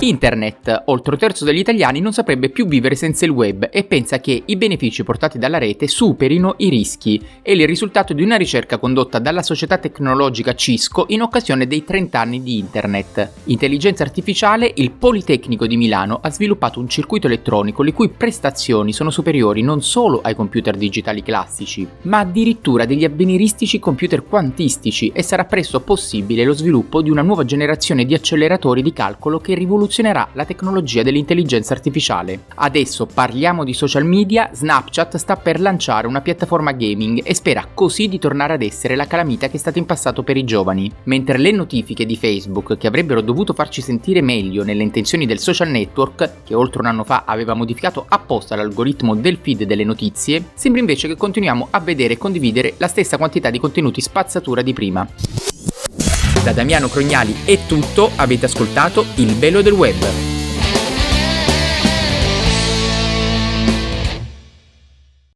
Internet, oltre un terzo degli italiani non saprebbe più vivere senza il web e pensa che i benefici portati dalla rete superino i rischi. È il risultato di una ricerca condotta dalla società tecnologica Cisco in occasione dei 30 anni di Internet. Intelligenza artificiale, il Politecnico di Milano ha sviluppato un circuito elettronico le cui prestazioni sono superiori non solo ai computer digitali classici, ma addirittura degli avveniristici computer quantistici e sarà presto possibile lo sviluppo di una nuova generazione di acceleratori di calcolo che rivoluzionerà la tecnologia dell'intelligenza artificiale. Adesso parliamo di social media, Snapchat sta per lanciare una piattaforma gaming e spera così di tornare ad essere la calamita che è stata in passato per i giovani. Mentre le notifiche di Facebook, che avrebbero dovuto farci sentire meglio nelle intenzioni del social network, che oltre un anno fa aveva modificato apposta l'algoritmo del feed delle notizie, sembra invece che continuiamo a vedere e condividere la stessa quantità di contenuti spazzatura di prima. Da Damiano Crognali è tutto, avete ascoltato Il Velo del Web.